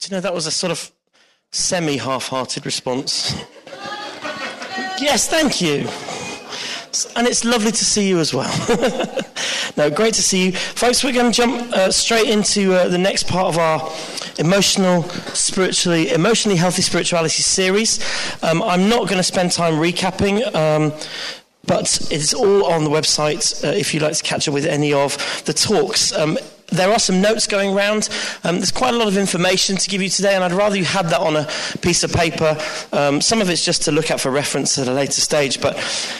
Do you know that was a sort of semi half hearted response? yes, thank you. And it's lovely to see you as well. no, great to see you. Folks, we're going to jump uh, straight into uh, the next part of our emotional, spiritually, emotionally healthy spirituality series. Um, I'm not going to spend time recapping. Um, but it's all on the website uh, if you'd like to catch up with any of the talks. Um, there are some notes going around. Um, there's quite a lot of information to give you today, and I'd rather you had that on a piece of paper. Um, some of it's just to look at for reference at a later stage, but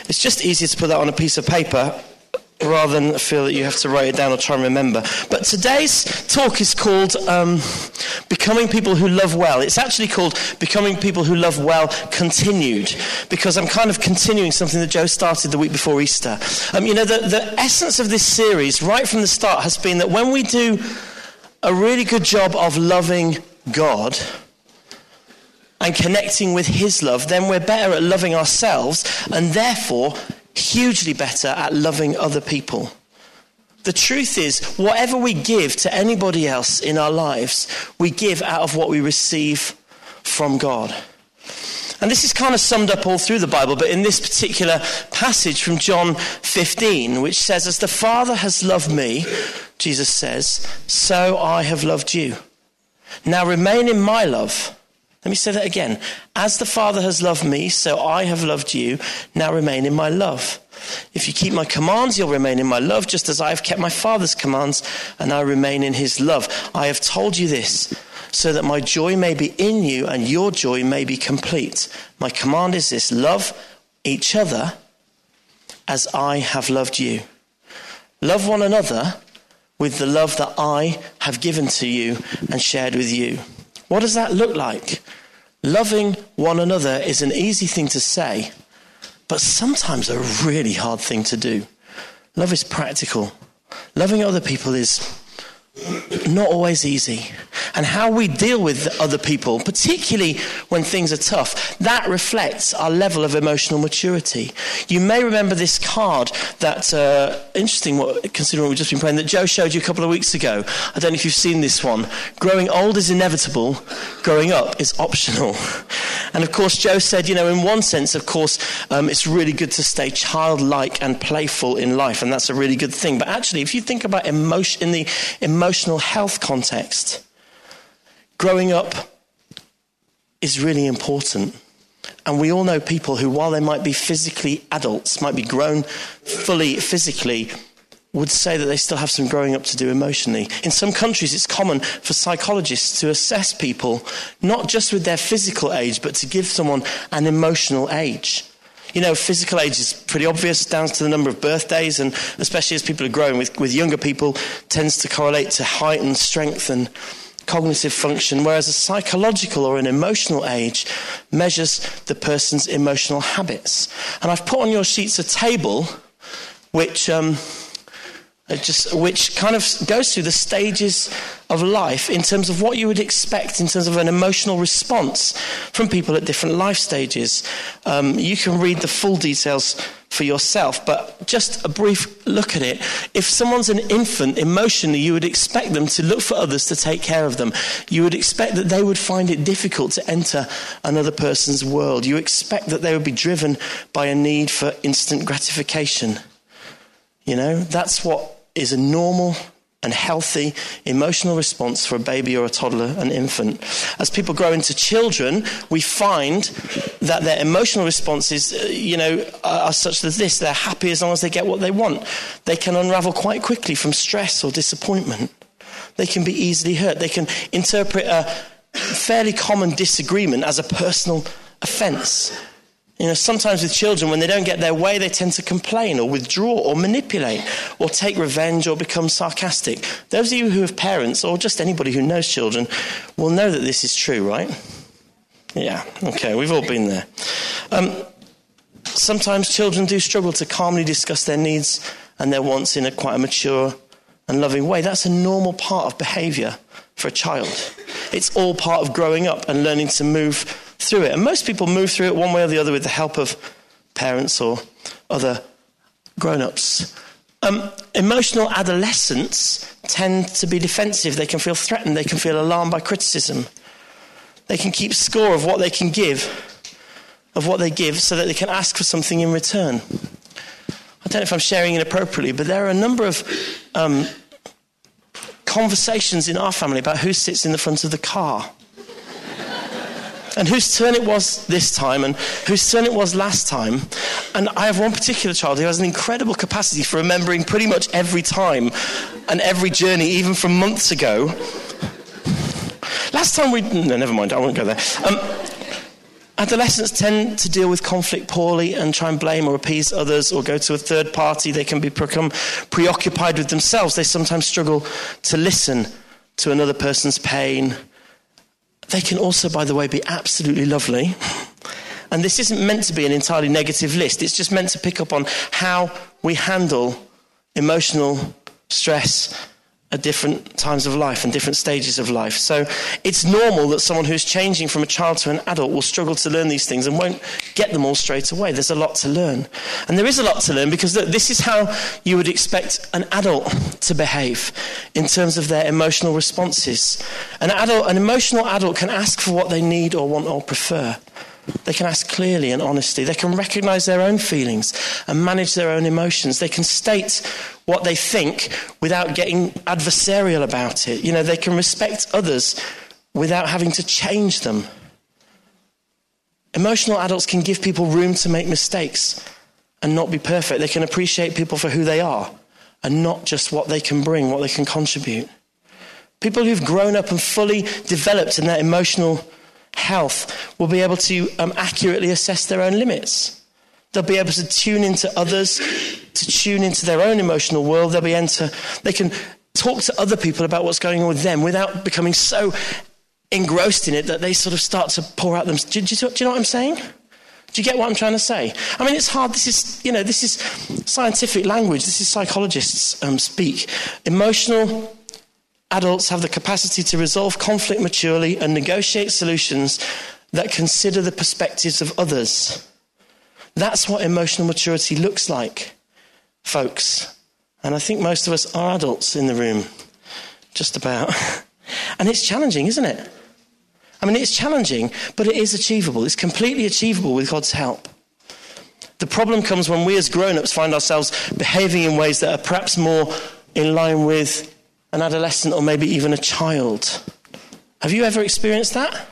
it's just easier to put that on a piece of paper rather than feel that you have to write it down or try and remember. But today's talk is called um, Becoming People Who Love Well. It's actually called Becoming People Who Love Well Continued, because I'm kind of continuing something that Jo started the week before Easter. Um, you know, the, the essence of this series, right from the start, has been that when we do a really good job of loving God, and connecting with His love, then we're better at loving ourselves and therefore hugely better at loving other people. The truth is, whatever we give to anybody else in our lives, we give out of what we receive from God. And this is kind of summed up all through the Bible, but in this particular passage from John 15, which says, As the Father has loved me, Jesus says, so I have loved you. Now remain in my love. Let me say that again. As the Father has loved me, so I have loved you. Now remain in my love. If you keep my commands, you'll remain in my love, just as I have kept my Father's commands, and I remain in his love. I have told you this, so that my joy may be in you, and your joy may be complete. My command is this love each other as I have loved you. Love one another with the love that I have given to you and shared with you. What does that look like? Loving one another is an easy thing to say, but sometimes a really hard thing to do. Love is practical. Loving other people is not always easy. And how we deal with other people, particularly when things are tough, that reflects our level of emotional maturity. You may remember this card that, uh, interesting, what, considering we've just been praying, that Jo showed you a couple of weeks ago. I don't know if you've seen this one. Growing old is inevitable, growing up is optional. And of course, Jo said, you know, in one sense, of course, um, it's really good to stay childlike and playful in life, and that's a really good thing. But actually, if you think about emotion in the health context, growing up is really important. And we all know people who, while they might be physically adults, might be grown fully physically, would say that they still have some growing up to do emotionally. In some countries, it's common for psychologists to assess people not just with their physical age, but to give someone an emotional age. You know, physical age is pretty obvious, down to the number of birthdays, and especially as people are growing with, with younger people, tends to correlate to height and strength and cognitive function, whereas a psychological or an emotional age measures the person's emotional habits. And I've put on your sheets a table which. Um, just, which kind of goes through the stages of life in terms of what you would expect in terms of an emotional response from people at different life stages. Um, you can read the full details for yourself, but just a brief look at it. If someone's an infant, emotionally, you would expect them to look for others to take care of them. You would expect that they would find it difficult to enter another person's world. You expect that they would be driven by a need for instant gratification. You know, that's what is a normal and healthy emotional response for a baby or a toddler, an infant. As people grow into children, we find that their emotional responses, uh, you know, are such as this. They're happy as long as they get what they want. They can unravel quite quickly from stress or disappointment. They can be easily hurt. They can interpret a fairly common disagreement as a personal offense you know, sometimes with children, when they don't get their way, they tend to complain or withdraw or manipulate or take revenge or become sarcastic. Those of you who have parents or just anybody who knows children will know that this is true, right? Yeah, okay, we've all been there. Um, sometimes children do struggle to calmly discuss their needs and their wants in a quite a mature and loving way. That's a normal part of behavior for a child. It's all part of growing up and learning to move through it. And most people move through it one way or the other with the help of parents or other grown ups. Um, emotional adolescents tend to be defensive. They can feel threatened. They can feel alarmed by criticism. they can keep score of what they can give, of what they give, so that they can ask for something in return. I don't know if I'm sharing inappropriately, but there are a number of um, conversations in our family about who sits in the front of the car and whose turn it was this time and whose turn it was last time. And I have one particular child who has an incredible capacity for remembering pretty much every time and every journey, even from months ago. Last time we. No, never mind, I won't go there. Um, Adolescents tend to deal with conflict poorly and try and blame or appease others or go to a third party. They can become preoccupied with themselves. They sometimes struggle to listen to another person's pain they can also, by the way, be absolutely lovely. And this isn't meant to be an entirely negative list, it's just meant to pick up on how we handle emotional stress at different times of life and different stages of life. So it's normal that someone who's changing from a child to an adult will struggle to learn these things and won't get them all straight away. There's a lot to learn. And there is a lot to learn because this is how you would expect an adult to behave in terms of their emotional responses. An adult, an emotional adult can ask for what they need or want or prefer. They can ask clearly and honestly. They can recognize their own feelings and manage their own emotions. They can state what they think without getting adversarial about it. You know, they can respect others without having to change them. Emotional adults can give people room to make mistakes and not be perfect. They can appreciate people for who they are and not just what they can bring, what they can contribute. People who've grown up and fully developed in their emotional health will be able to um, accurately assess their own limits. They'll be able to tune into others, to tune into their own emotional world. They'll be able to, they can talk to other people about what's going on with them without becoming so engrossed in it that they sort of start to pour out them. Do, do, do you know what I'm saying? Do you get what I'm trying to say? I mean, it's hard. This is, you know, this is scientific language. This is psychologists um, speak. Emotional adults have the capacity to resolve conflict maturely and negotiate solutions that consider the perspectives of others. That's what emotional maturity looks like, folks. And I think most of us are adults in the room, just about. And it's challenging, isn't it? I mean, it's challenging, but it is achievable. It's completely achievable with God's help. The problem comes when we as grown ups find ourselves behaving in ways that are perhaps more in line with an adolescent, or maybe even a child. Have you ever experienced that?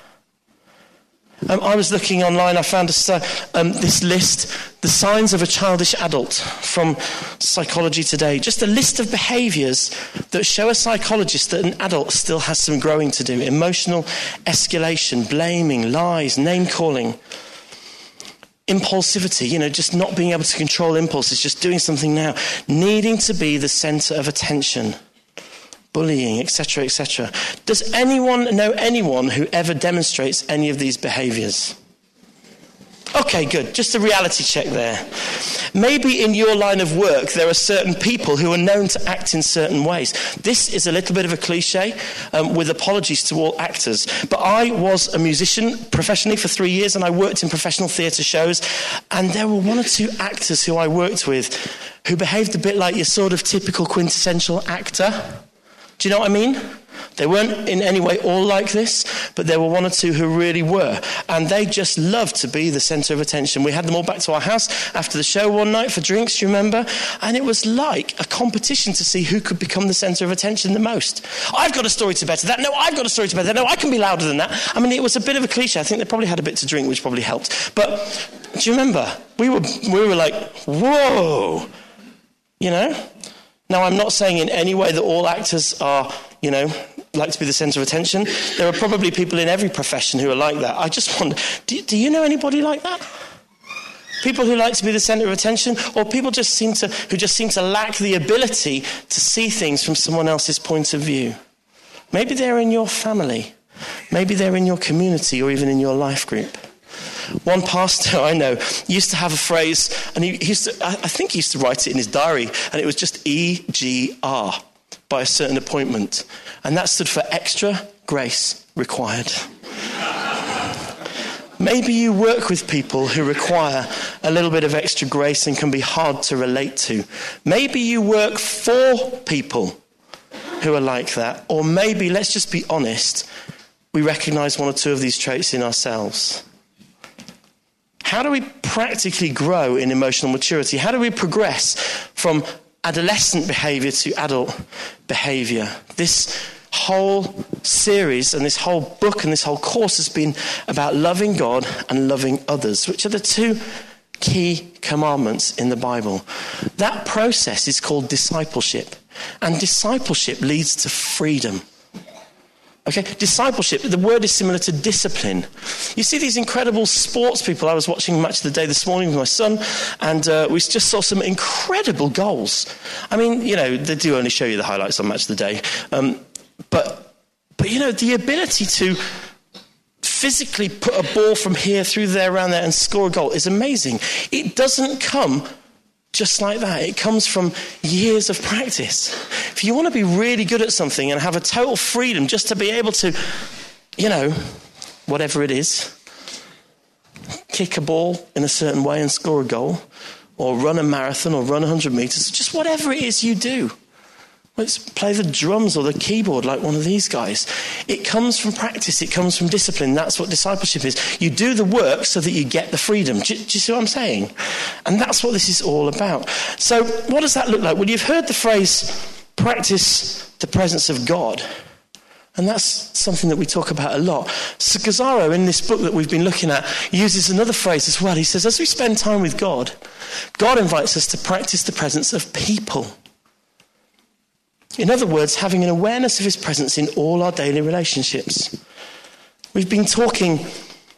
Um, I was looking online, I found a, um, this list, The Signs of a Childish Adult from Psychology Today. Just a list of behaviors that show a psychologist that an adult still has some growing to do emotional escalation, blaming, lies, name calling, impulsivity, you know, just not being able to control impulses, just doing something now, needing to be the center of attention bullying, etc., etc. Does anyone know anyone who ever demonstrates any of these behaviors? Okay, good. Just a reality check there. Maybe in your line of work, there are certain people who are known to act in certain ways. This is a little bit of a cliche, um, with apologies to all actors. But I was a musician professionally for three years, and I worked in professional theatre shows. And there were one or two actors who I worked with who behaved a bit like your sort of typical quintessential actor. Do you know what I mean? They weren't in any way all like this, but there were one or two who really were. And they just loved to be the centre of attention. We had them all back to our house after the show one night for drinks, do you remember? And it was like a competition to see who could become the centre of attention the most. I've got a story to better that. No, I've got a story to better that. No, I can be louder than that. I mean, it was a bit of a cliche. I think they probably had a bit to drink, which probably helped. But do you remember? We were, we were like, whoa, you know? Now, I'm not saying in any way that all actors are, you know, like to be the centre of attention. There are probably people in every profession who are like that. I just wonder do, do you know anybody like that? People who like to be the centre of attention, or people just seem to, who just seem to lack the ability to see things from someone else's point of view. Maybe they're in your family, maybe they're in your community, or even in your life group. One pastor I know used to have a phrase, and he, used to, I think he used to write it in his diary, and it was just EGR by a certain appointment. And that stood for extra grace required. Maybe you work with people who require a little bit of extra grace and can be hard to relate to. Maybe you work for people who are like that. Or maybe, let's just be honest, we recognize one or two of these traits in ourselves? How do we practically grow in emotional maturity? How do we progress from adolescent behavior to adult behavior? This whole series and this whole book and this whole course has been about loving God and loving others, which are the two key commandments in the Bible. That process is called discipleship, and discipleship leads to freedom. Okay, discipleship, the word is similar to discipline. You see these incredible sports people. I was watching Match of the Day this morning with my son, and uh, we just saw some incredible goals. I mean, you know, they do only show you the highlights on Match of the Day. Um, but, but, you know, the ability to physically put a ball from here through there, around there, and score a goal is amazing. It doesn't come just like that. It comes from years of practice. If you want to be really good at something and have a total freedom just to be able to, you know, whatever it is, kick a ball in a certain way and score a goal, or run a marathon or run 100 meters, just whatever it is you do. Let's play the drums or the keyboard like one of these guys. It comes from practice, it comes from discipline. That's what discipleship is. You do the work so that you get the freedom. Do, do, you see what I'm saying? And that's what this is all about. So, what does that look like? Well, you've heard the phrase practice the presence of God. And that's something that we talk about a lot. So Scazzero, in this book that we've been looking at, uses another phrase as well. He says, as we spend time with God, God invites us to practice the presence of people. In other words, having an awareness of his presence in all our daily relationships. We've been talking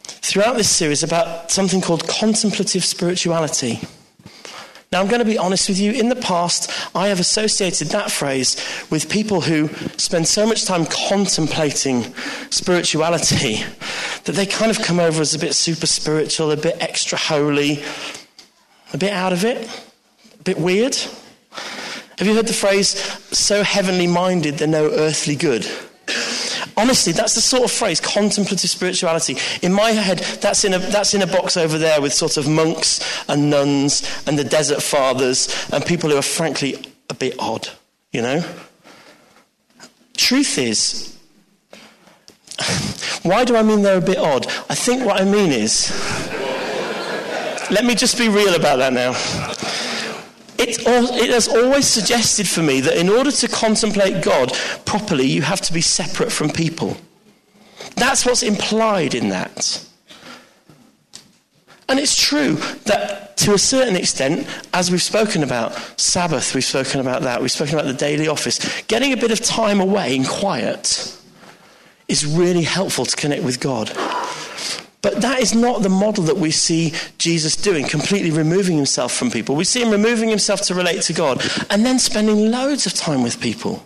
throughout this series about something called contemplative spirituality. Now, I'm going to be honest with you. In the past, I have associated that phrase with people who spend so much time contemplating spirituality that they kind of come over as a bit super spiritual, a bit extra holy, a bit out of it, a bit weird. Have you heard the phrase, so heavenly minded, they're no earthly good? Honestly, that's the sort of phrase, contemplative spirituality. In my head, that's in, a, that's in a box over there with sort of monks and nuns and the desert fathers and people who are frankly a bit odd, you know? Truth is, why do I mean they're a bit odd? I think what I mean is, let me just be real about that now. It, it has always suggested for me that in order to contemplate God properly, you have to be separate from people. That's what's implied in that. And it's true that to a certain extent, as we've spoken about Sabbath, we've spoken about that, we've spoken about the daily office, getting a bit of time away in quiet is really helpful to connect with God. But that is not the model that we see Jesus doing, completely removing himself from people. We see him removing himself to relate to God and then spending loads of time with people.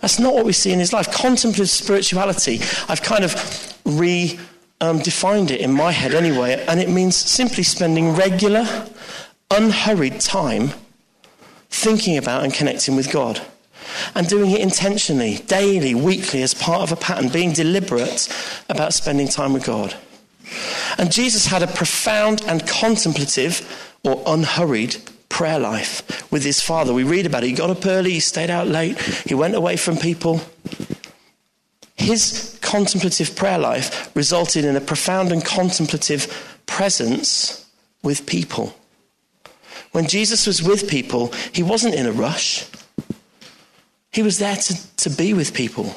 That's not what we see in his life. Contemplative spirituality, I've kind of re um, it in my head anyway, and it means simply spending regular, unhurried time thinking about and connecting with God. And doing it intentionally, daily, weekly, as part of a pattern, being deliberate about spending time with God. And Jesus had a profound and contemplative or unhurried prayer life with his father. We read about it. He got up early, he stayed out late, he went away from people. His contemplative prayer life resulted in a profound and contemplative presence with people. When Jesus was with people, he wasn't in a rush. He was there to, to be with people.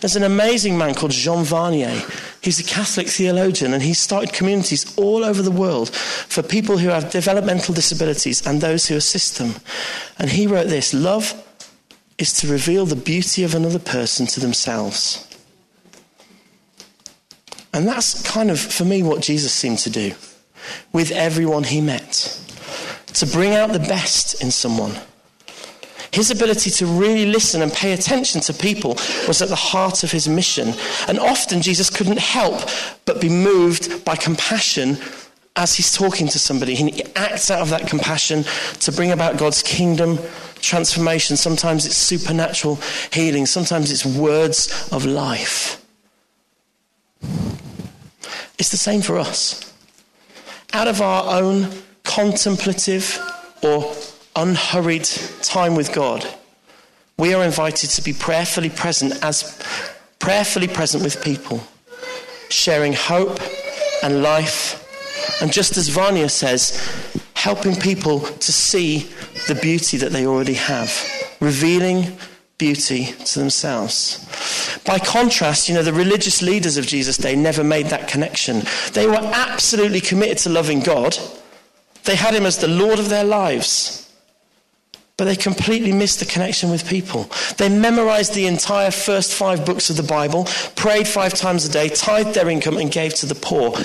There's an amazing man called Jean Vanier. He's a Catholic theologian and he started communities all over the world for people who have developmental disabilities and those who assist them. And he wrote this Love is to reveal the beauty of another person to themselves. And that's kind of, for me, what Jesus seemed to do with everyone he met to bring out the best in someone his ability to really listen and pay attention to people was at the heart of his mission. And often Jesus couldn't help but be moved by compassion as he's talking to somebody. He acts out of that compassion to bring about God's kingdom transformation. Sometimes it's supernatural healing, sometimes it's words of life. It's the same for us. Out of our own contemplative or unhurried time with God, we are invited to be prayerfully present as prayerfully present with people, sharing hope and life. And just as Vanier says, helping people to see the beauty that they already have, revealing beauty to themselves. By contrast, you know, the religious leaders of Jesus' day never made that connection. They were absolutely committed to loving God, they had Him as the Lord of their lives. But they completely missed the connection with people. They memorized the entire first five books of the Bible, prayed five times a day, tithed their income, and gave to the poor,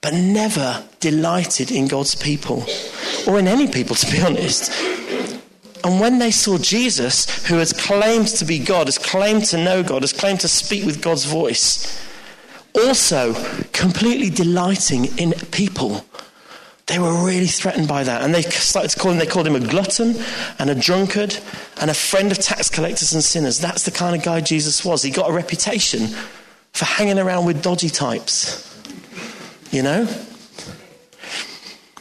but never delighted in God's people, or in any people, to be honest. And when they saw Jesus, who has claimed to be God, has claimed to know God, has claimed to speak with God's voice, also completely delighting in people, they were really threatened by that. And they started to call him, they called him a glutton and a drunkard and a friend of tax collectors and sinners. That's the kind of guy Jesus was. He got a reputation for hanging around with dodgy types. You know?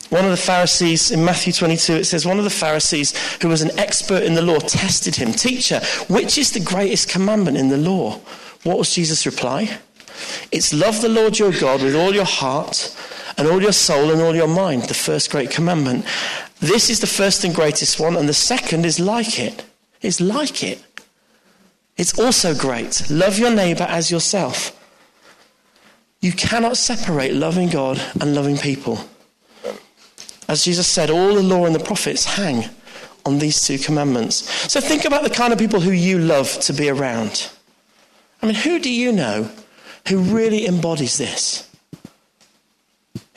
One of the Pharisees, in Matthew 22, it says, one of the Pharisees who was an expert in the law tested him. Teacher, which is the greatest commandment in the law? What was Jesus' reply? It's love the Lord your God with all your heart and all your soul and all your mind, the first great commandment. This is the first and greatest one, and the second is like it. It's like it. It's also great. Love your neighbor as yourself. You cannot separate loving God and loving people. As Jesus said, all the law and the prophets hang on these two commandments. So think about the kind of people who you love to be around. I mean, who do you know who really embodies this?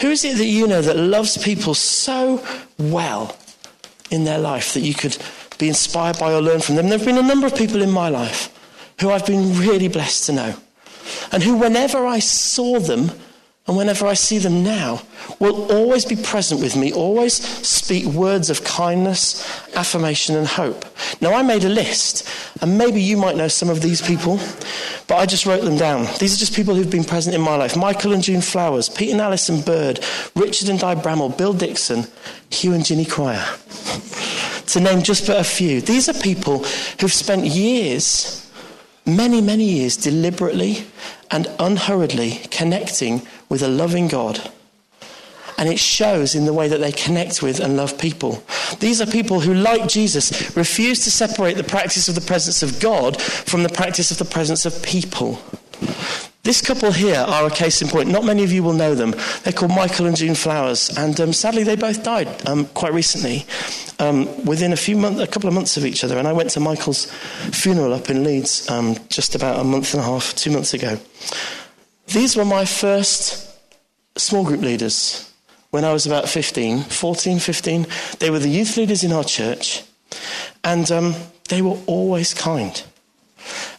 Who is it that you know that loves people so well in their life that you could be inspired by or learn from them? There have been a number of people in my life who I've been really blessed to know, and who, whenever I saw them, and whenever I see them now, will always be present with me, always speak words of kindness, affirmation, and hope. Now, I made a list, and maybe you might know some of these people, but I just wrote them down. These are just people who've been present in my life Michael and June Flowers, Pete and Alison Bird, Richard and Di Bramall, Bill Dixon, Hugh and Ginny Cryer. to name just but a few. These are people who've spent years, many, many years, deliberately and unhurriedly connecting with a loving God. And it shows in the way that they connect with and love people. These are people who, like Jesus, refuse to separate the practice of the presence of God from the practice of the presence of people. This couple here are a case in point. Not many of you will know them. They're called Michael and June Flowers, and um, sadly, they both died um, quite recently, um, within a few months, a couple of months of each other. And I went to Michael's funeral up in Leeds um, just about a month and a half, two months ago. These were my first small group leaders when I was about 15, 14, 15. They were the youth leaders in our church, and um, they were always kind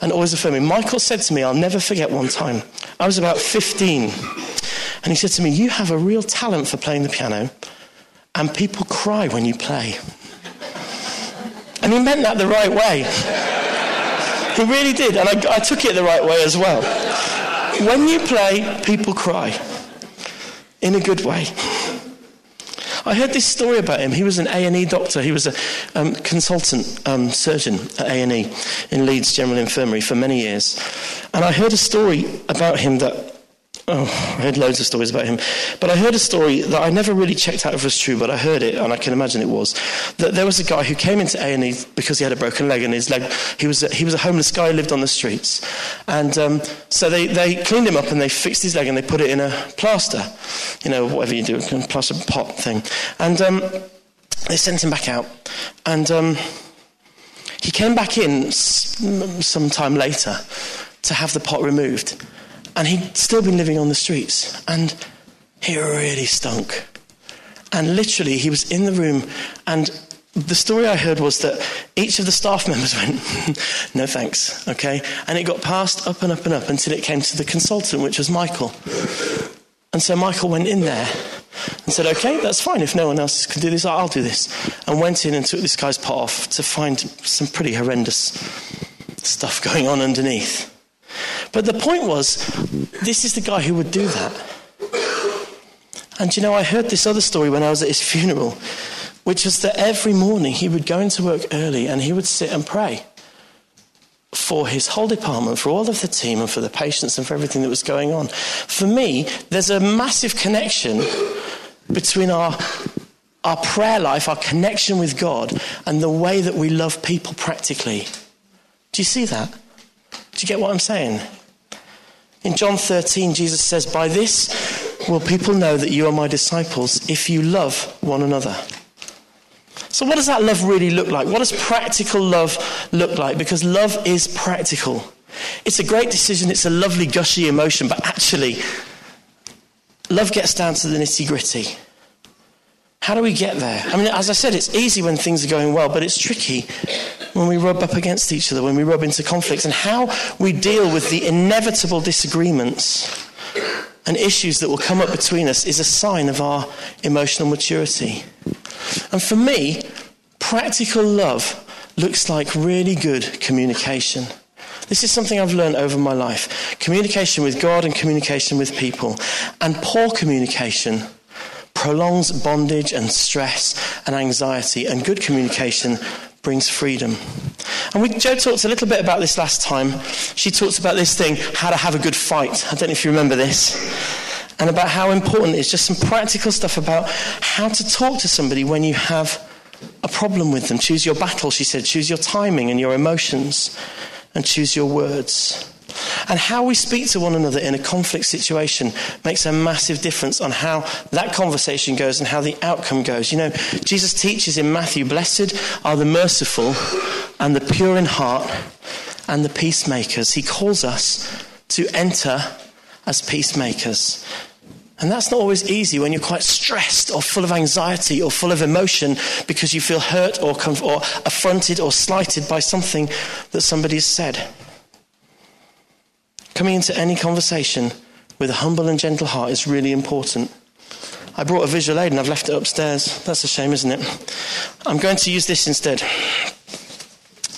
and always affirming. Michael said to me, I'll never forget one time, I was about 15, and he said to me, You have a real talent for playing the piano, and people cry when you play. And he meant that the right way. He really did, and I, I took it the right way as well. When you play, people cry in a good way. I heard this story about him. He was an A&E doctor. He was a um, consultant um, surgeon at A&E in Leeds General Infirmary for many years. And I heard a story about him that Oh, I heard loads of stories about him. But I heard a story that I never really checked out if it was true, but I heard it, and I can imagine it was. That there was a guy who came into A&E because he had a broken leg, and his leg, he was a, he was a homeless guy who lived on the streets. And um, so they, they cleaned him up, and they fixed his leg, and they put it in a plaster, you know, whatever you do, a plaster pot thing. And um, they sent him back out. And um, he came back in some time later to have the pot removed. And he'd still been living on the streets. And he really stunk. And literally, he was in the room, and the story I heard was that each of the staff members went, no thanks, okay? And it got passed up and up and up until it came to the consultant, which was Michael. And so Michael went in there and said, okay, that's fine. If no one else can do this, I'll do this. And went in and took this guy's pot off to find some pretty horrendous stuff going on underneath. But the point was, this is the guy who would do that. And you know, I heard this other story when I was at his funeral, which was that every morning he would go into work early and he would sit and pray for his whole department, for all of the team, and for the patients, and for everything that was going on. For me, there's a massive connection between our, our prayer life, our connection with God, and the way that we love people practically. Do you see that? Do you get what I'm saying? In John 13, Jesus says, By this will people know that you are my disciples if you love one another. So, what does that love really look like? What does practical love look like? Because love is practical. It's a great decision, it's a lovely, gushy emotion, but actually, love gets down to the nitty gritty. How do we get there? I mean, as I said, it's easy when things are going well, but it's tricky when we rub up against each other, when we rub into conflicts, and how we deal with the inevitable disagreements and issues that will come up between us is a sign of our emotional maturity. And for me, practical love looks like really good communication. This is something I've learned over my life communication with God and communication with people. And poor communication prolongs bondage and stress and anxiety, and good communication brings freedom. And we, Jo talked a little bit about this last time. She talked about this thing, how to have a good fight. I don't know if you remember this. And about how important it is, just some practical stuff about how to talk to somebody when you have a problem with them. Choose your battle, she said. Choose your timing and your emotions, and choose your words. And how we speak to one another in a conflict situation makes a massive difference on how that conversation goes and how the outcome goes. You know, Jesus teaches in Matthew, Blessed are the merciful and the pure in heart and the peacemakers. He calls us to enter as peacemakers. And that's not always easy when you're quite stressed or full of anxiety or full of emotion because you feel hurt or, or affronted or slighted by something that somebody has said. Coming into any conversation with a humble and gentle heart is really important. I brought a visual aid and I've left it upstairs. That's a shame, isn't it? I'm going to use this instead.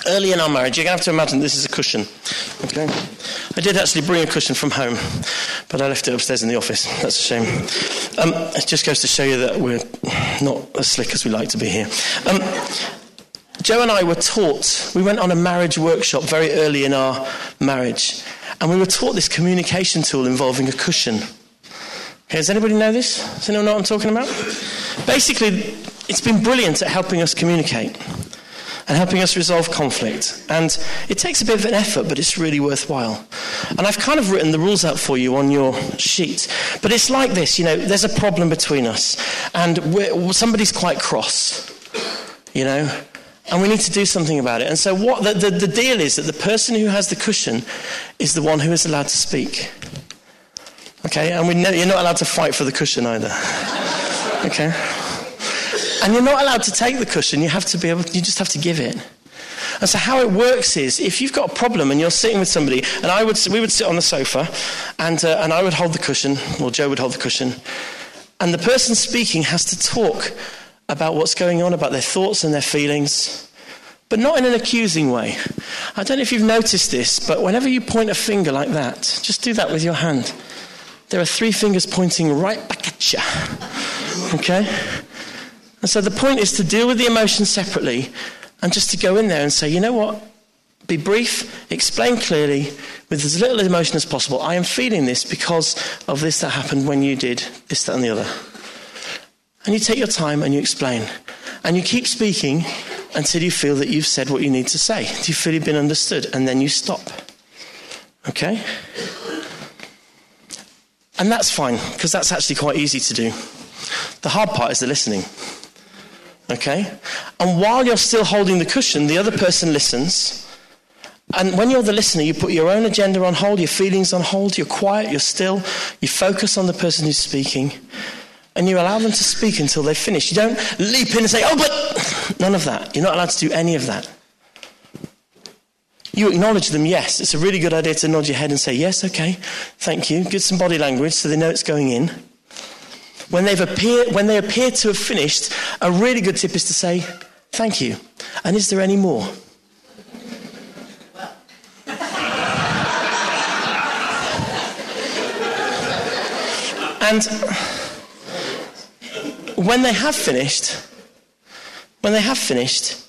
Early in our marriage, you're going to have to imagine this is a cushion. Okay? I did actually bring a cushion from home, but I left it upstairs in the office. That's a shame. Um, it just goes to show you that we're not as slick as we like to be here. Um, Jo and I were taught, we went on a marriage workshop very early in our marriage, and we were taught this communication tool involving a cushion. Okay, does anybody know this? Does anyone know what I'm talking about? Basically, it's been brilliant at helping us communicate and helping us resolve conflict. And it takes a bit of an effort, but it's really worthwhile. And I've kind of written the rules out for you on your sheet. But it's like this you know, there's a problem between us, and somebody's quite cross, you know, and we need to do something about it. And so, what the, the, the deal is that the person who has the cushion is the one who is allowed to speak. Okay, and we know you're not allowed to fight for the cushion either. Okay. And you're not allowed to take the cushion, you have to be able, you just have to give it. And so how it works is, if you've got a problem and you're sitting with somebody, and I would, we would sit on the sofa, and, uh, and I would hold the cushion, or Jo would hold the cushion, and the person speaking has to talk about what's going on, about their thoughts and their feelings, but not in an accusing way. I don't know if you've noticed this, but whenever you point a finger like that, just do that with your hand. There are three fingers pointing right back at you. Okay? And so the point is to deal with the emotions separately and just to go in there and say, you know what? Be brief, explain clearly, with as little emotion as possible. I am feeling this because of this that happened when you did this, that, and the other. And you take your time and you explain. And you keep speaking until you feel that you've said what you need to say. Do you feel you've been understood? And then you stop. Okay? And that's fine, because that's actually quite easy to do. The hard part is the listening. Okay? And while you're still holding the cushion, the other person listens. And when you're the listener, you put your own agenda on hold, your feelings on hold, you're quiet, you're still, you focus on the person who's speaking, and you allow them to speak until they finish. You don't leap in and say, oh, but none of that. You're not allowed to do any of that. You acknowledge them, yes. It's a really good idea to nod your head and say, yes, okay, thank you. Get some body language so they know it's going in when, they've appear, when they appear to have finished, a really good tip is to say, Thank you. And is there any more? and when they have finished, when they have finished,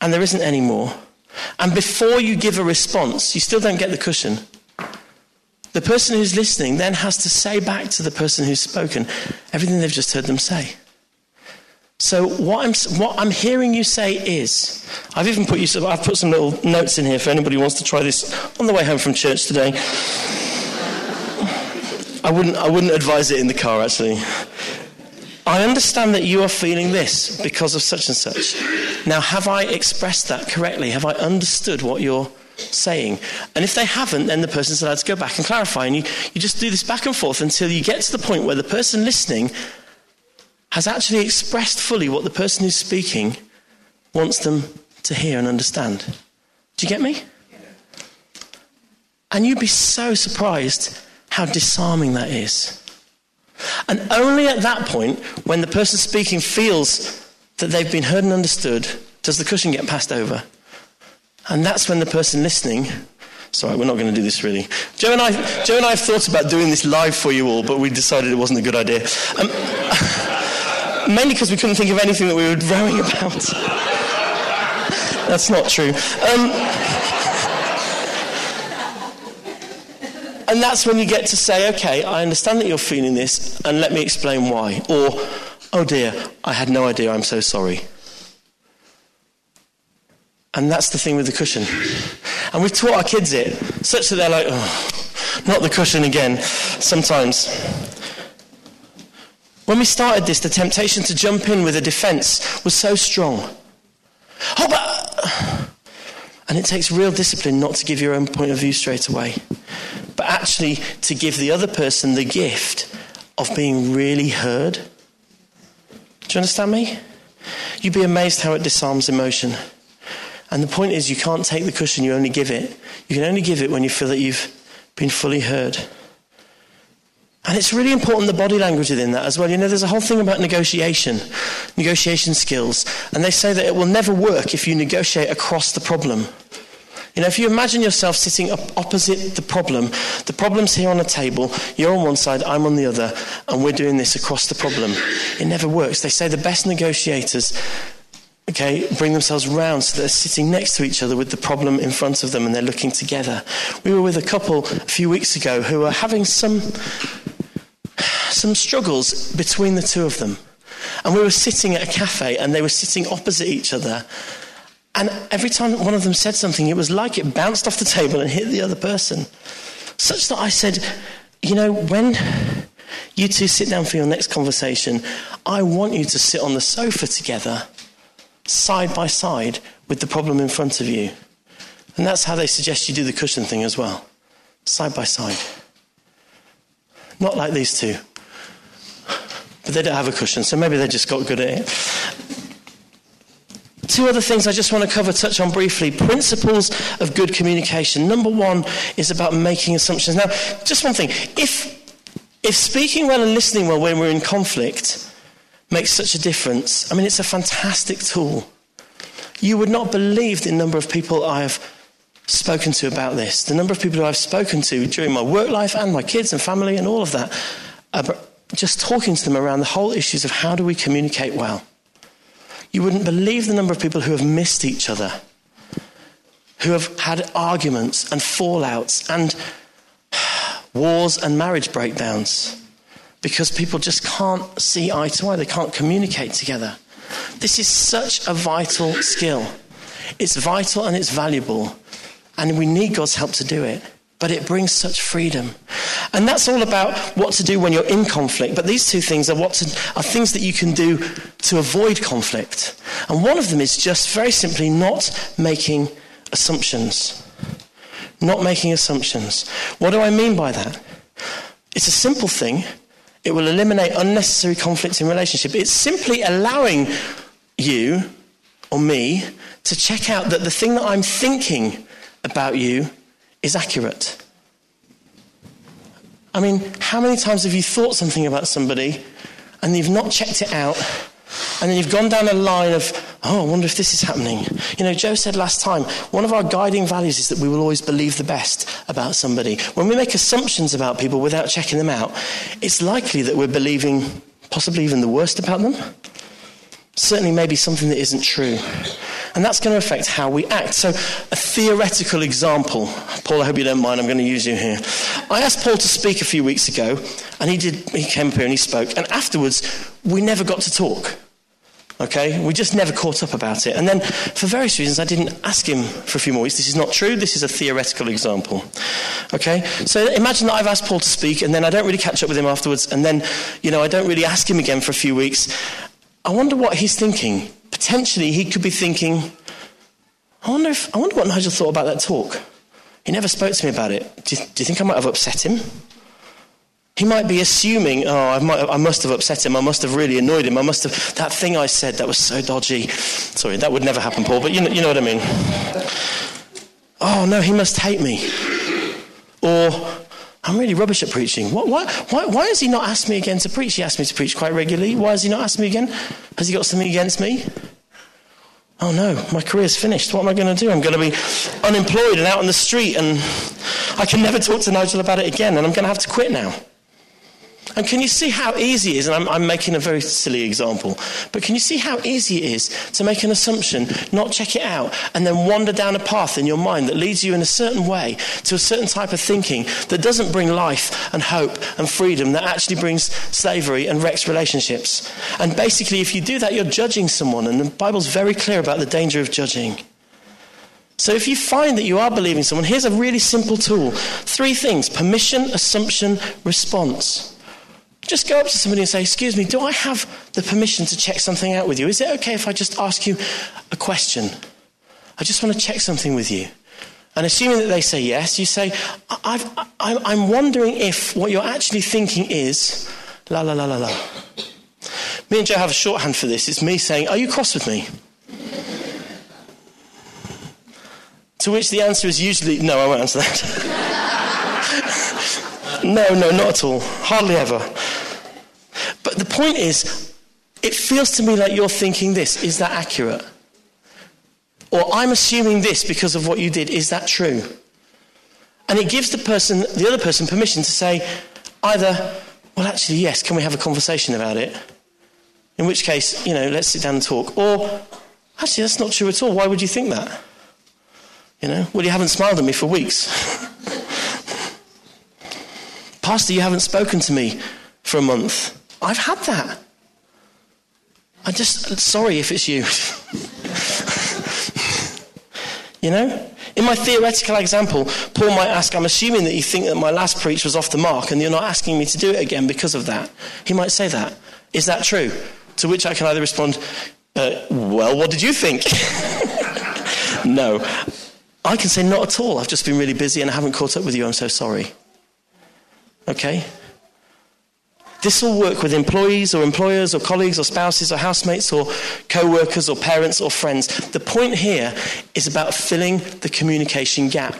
and there isn't any more, And before you give a response, you still don't get the cushion. The person who's listening then has to say back to the person who's spoken everything they've just heard them say. So what I'm, what I'm hearing you say is, I've even put you, I've put some little notes in here for anybody who wants to try this on the way home from church today. I wouldn't, I wouldn't advise it in the car actually. I understand that you are feeling this because of such and such. Now, have I expressed that correctly? Have I understood what you're saying? And if they haven't, then the person's allowed to go back and clarify. And you, you just do this back and forth until you get to the point where the person listening has actually expressed fully what the person who's speaking wants them to hear and understand. Do you get me? And you'd be so surprised how disarming that is. And only at that point, when the person speaking feels that they've been heard and understood, does the cushion get passed over. And that's when the person listening. Sorry, we're not going to do this really. Jo and I, Jo and I have thought about doing this live for you all, but we decided it wasn't a good idea. Um, mainly because we couldn't think of anything that we were rowing about. That's not true. Um, and that's when you get to say, okay, I understand that you're feeling this, and let me explain why. Or, oh dear, I had no idea, I'm so sorry. And that's the thing with the cushion. And we've taught our kids it, such that they're like, oh, not the cushion again, sometimes. When we started this, the temptation to jump in with a defense was so strong. Oh, but. And it takes real discipline not to give your own point of view straight away, but actually to give the other person the gift of being really heard. Do you understand me? You'd be amazed how it disarms emotion. And the point is, you can't take the cushion, you only give it. You can only give it when you feel that you've been fully heard. And it's really important the body language within that as well. You know, there's a whole thing about negotiation, negotiation skills. And they say that it will never work if you negotiate across the problem. You know, if you imagine yourself sitting opposite the problem, the problem's here on a table, you're on one side, I'm on the other, and we're doing this across the problem. It never works. They say the best negotiators okay, bring themselves round so they're sitting next to each other with the problem in front of them and they're looking together. We were with a couple a few weeks ago who were having some some struggles between the two of them. And we were sitting at a cafe and they were sitting opposite each other. And every time one of them said something, it was like it bounced off the table and hit the other person. Such that I said, you know, when you two sit down for your next conversation, I want you to sit on the sofa together, side by side, with the problem in front of you. And that's how they suggest you do the cushion thing as well, side by side. Not like these two but they don't have a cushion, so maybe they just got good at it. Two other things I just want to cover, touch on briefly. Principles of good communication. Number one is about making assumptions. Now, just one thing. If, if speaking well and listening well when we're in conflict makes such a difference, I mean, it's a fantastic tool. You would not believe the number of people I have spoken to about this, the number of people I've spoken to during my work life and my kids and family and all of that uh, just talking to them around the whole issues of how do we communicate well. You wouldn't believe the number of people who have missed each other, who have had arguments and fallouts and wars and marriage breakdowns because people just can't see eye to eye, they can't communicate together. This is such a vital skill. It's vital and it's valuable, and we need God's help to do it but it brings such freedom. And that's all about what to do when you're in conflict. But these two things are, what to, are things that you can do to avoid conflict. And one of them is just very simply not making assumptions. Not making assumptions. What do I mean by that? It's a simple thing. It will eliminate unnecessary conflict in relationship. It's simply allowing you or me to check out that the thing that I'm thinking about you is accurate. I mean, how many times have you thought something about somebody and you've not checked it out? And then you've gone down a line of, oh, I wonder if this is happening. You know, Jo said last time, one of our guiding values is that we will always believe the best about somebody. When we make assumptions about people without checking them out, it's likely that we're believing possibly even the worst about them. Certainly, maybe something that isn't true. And that's going to affect how we act. So, a theoretical example. Paul, I hope you don't mind, I'm going to use you here. I asked Paul to speak a few weeks ago, and he, did, he came up here and he spoke. And afterwards, we never got to talk. Okay? We just never caught up about it. And then, for various reasons, I didn't ask him for a few more weeks. This is not true. This is a theoretical example. Okay? So imagine that I've asked Paul to speak, and then I don't really catch up with him afterwards, and then, you know, I don't really ask him again for a few weeks. I wonder what he's thinking. Potentially, he could be thinking, I wonder, if, I wonder what Nigel thought about that talk. He never spoke to me about it. Do you, do you think I might have upset him? He might be assuming, oh, I, might, I, must have upset him. I must have really annoyed him. I must have, that thing I said that was so dodgy. Sorry, that would never happen, Paul, but you know, you know what I mean. Oh, no, he must hate me. Or, I'm really rubbish at preaching. Why, why, why, why has he not asked me again to preach? He asked me to preach quite regularly. Why has he not asked me again? Has he got something against me? Oh no, my career's finished. What am I going to do? I'm going to be unemployed and out on the street, and I can never talk to Nigel about it again, and I'm going to have to quit now. And can you see how easy it is? And I'm, I'm, making a very silly example, but can you see how easy it is to make an assumption, not check it out, and then wander down a path in your mind that leads you in a certain way to a certain type of thinking that doesn't bring life and hope and freedom, that actually brings slavery and wrecks relationships? And basically, if you do that, you're judging someone, and the Bible's very clear about the danger of judging. So if you find that you are believing someone, here's a really simple tool. Three things permission, assumption, response. Just go up to somebody and say, Excuse me, do I have the permission to check something out with you? Is it okay if I just ask you a question? I just want to check something with you. And assuming that they say yes, you say, i am wondering if what you're actually thinking is la la la la la. Me and Jo have a shorthand for this. It's me saying, Are you cross with me? to which the answer is usually, No, I won't answer that. no, no, not at all. Hardly ever. But the point is, it feels to me like you're thinking this. Is that accurate? Or I'm assuming this because of what you did. Is that true? And it gives the person, the other person, permission to say either, well, actually, yes, can we have a conversation about it? In which case, you know, let's sit down and talk. Or, actually, that's not true at all. Why would you think that? You know, well, you haven't smiled at me for weeks. Pastor, you haven't spoken to me for a month. I've had that. I just, sorry if it's you. you know? In my theoretical example, Paul might ask, I'm assuming that you think that my last preach was off the mark and you're not asking me to do it again because of that. He might say that. Is that true? To which I can either respond, uh, Well, what did you think? no. I can say, Not at all. I've just been really busy and I haven't caught up with you. I'm so sorry. Okay? This will work with employees or employers or colleagues or spouses or housemates or co workers or parents or friends. The point here is about filling the communication gap.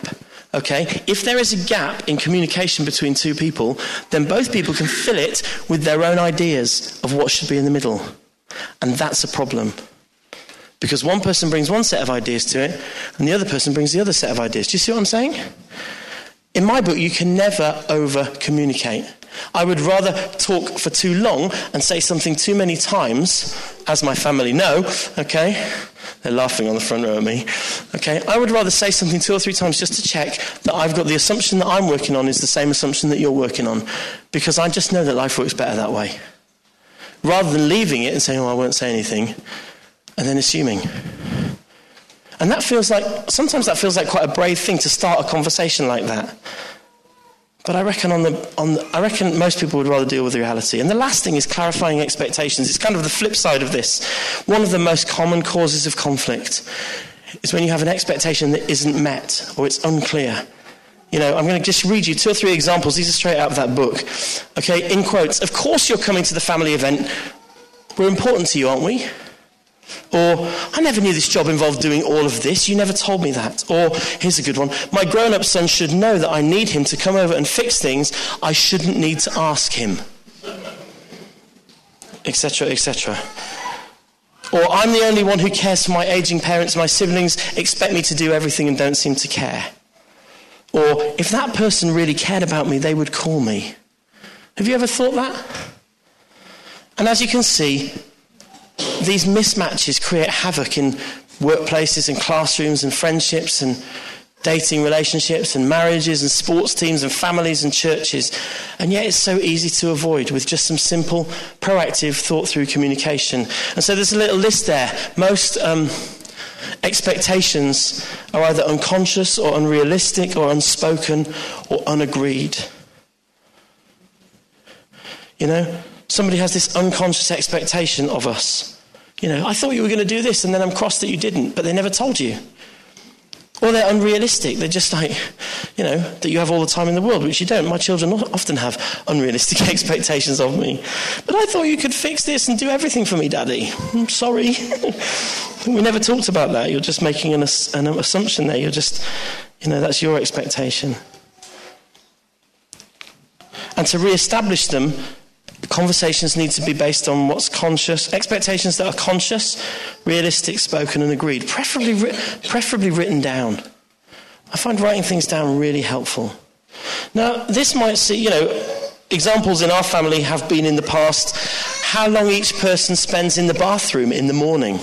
Okay? If there is a gap in communication between two people, then both people can fill it with their own ideas of what should be in the middle. And that's a problem. Because one person brings one set of ideas to it, and the other person brings the other set of ideas. Do you see what I'm saying? In my book, you can never over communicate. I would rather talk for too long and say something too many times, as my family know, okay? They're laughing on the front row at me. Okay, I would rather say something two or three times just to check that I've got the assumption that I'm working on is the same assumption that you're working on, because I just know that life works better that way. Rather than leaving it and saying, oh, I won't say anything, and then assuming. And that feels like, sometimes that feels like quite a brave thing to start a conversation like that. But I reckon, on the, on the, I reckon most people would rather deal with reality. And the last thing is clarifying expectations. It's kind of the flip side of this. One of the most common causes of conflict is when you have an expectation that isn't met or it's unclear. You know, I'm going to just read you two or three examples. These are straight out of that book. Okay, in quotes. Of course, you're coming to the family event. We're important to you, aren't we? Or, I never knew this job involved doing all of this. You never told me that. Or, here's a good one. My grown up son should know that I need him to come over and fix things. I shouldn't need to ask him. Etc., etc. Or, I'm the only one who cares for my aging parents. My siblings expect me to do everything and don't seem to care. Or, if that person really cared about me, they would call me. Have you ever thought that? And as you can see, these mismatches create havoc in workplaces and classrooms and friendships and dating relationships and marriages and sports teams and families and churches. And yet it's so easy to avoid with just some simple, proactive, thought through communication. And so there's a little list there. Most um, expectations are either unconscious or unrealistic or unspoken or unagreed. You know, somebody has this unconscious expectation of us. You know, I thought you were going to do this and then I'm cross that you didn't, but they never told you. Or they're unrealistic. They're just like, you know, that you have all the time in the world, which you don't. My children often have unrealistic expectations of me. But I thought you could fix this and do everything for me, Daddy. I'm sorry. we never talked about that. You're just making an, an assumption there. You're just, you know, that's your expectation. And to re establish them, conversations need to be based on what's conscious, expectations that are conscious, realistic, spoken, and agreed, preferably, preferably written down. I find writing things down really helpful. Now, this might see, you know, examples in our family have been in the past how long each person spends in the bathroom in the morning.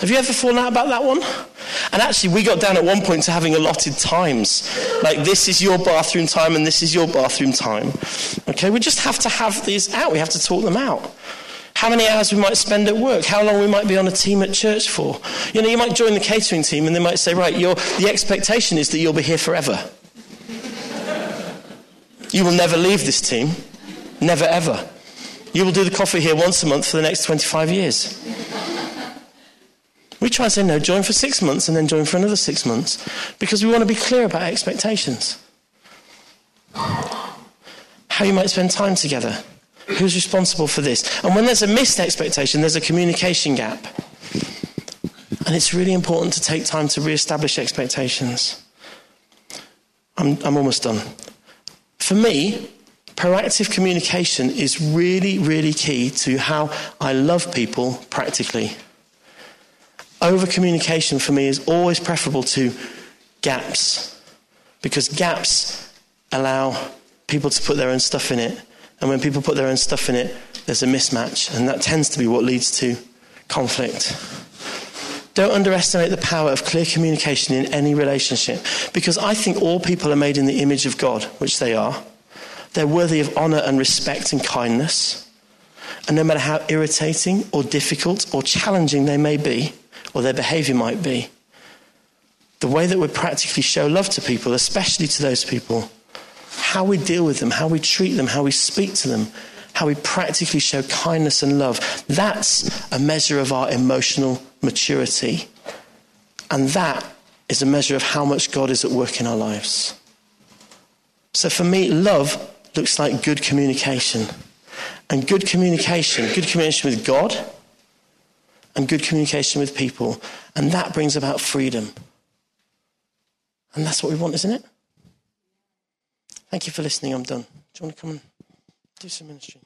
Have you ever fallen out about that one? And actually, we got down at one point to having allotted times. Like, this is your bathroom time and this is your bathroom time. Okay, we just have to have these out. We have to talk them out. How many hours we might spend at work, how long we might be on a team at church for. You know, you might join the catering team and they might say, right, the expectation is that you'll be here forever. you will never leave this team. Never, ever. You will do the coffee here once a month for the next 25 years. We try and say, no, join for six months and then join for another six months because we want to be clear about expectations. How you might spend time together. Who's responsible for this? And when there's a missed expectation, there's a communication gap. And it's really important to take time to re-establish expectations. I'm, I'm almost done. For me, proactive communication is really, really key to how I love people practically over communication for me is always preferable to gaps because gaps allow people to put their own stuff in it. And when people put their own stuff in it, there's a mismatch. And that tends to be what leads to conflict. Don't underestimate the power of clear communication in any relationship because I think all people are made in the image of God, which they are. They're worthy of honor and respect and kindness. And no matter how irritating or difficult or challenging they may be, or their behavior might be. The way that we practically show love to people, especially to those people, how we deal with them, how we treat them, how we speak to them, how we practically show kindness and love, that's a measure of our emotional maturity. And that is a measure of how much God is at work in our lives. So for me, love looks like good communication. And good communication, good communication with God and good communication with people. And that brings about freedom. And that's what we want, isn't it? Thank you for listening. I'm done. Do you want to come and do some ministry?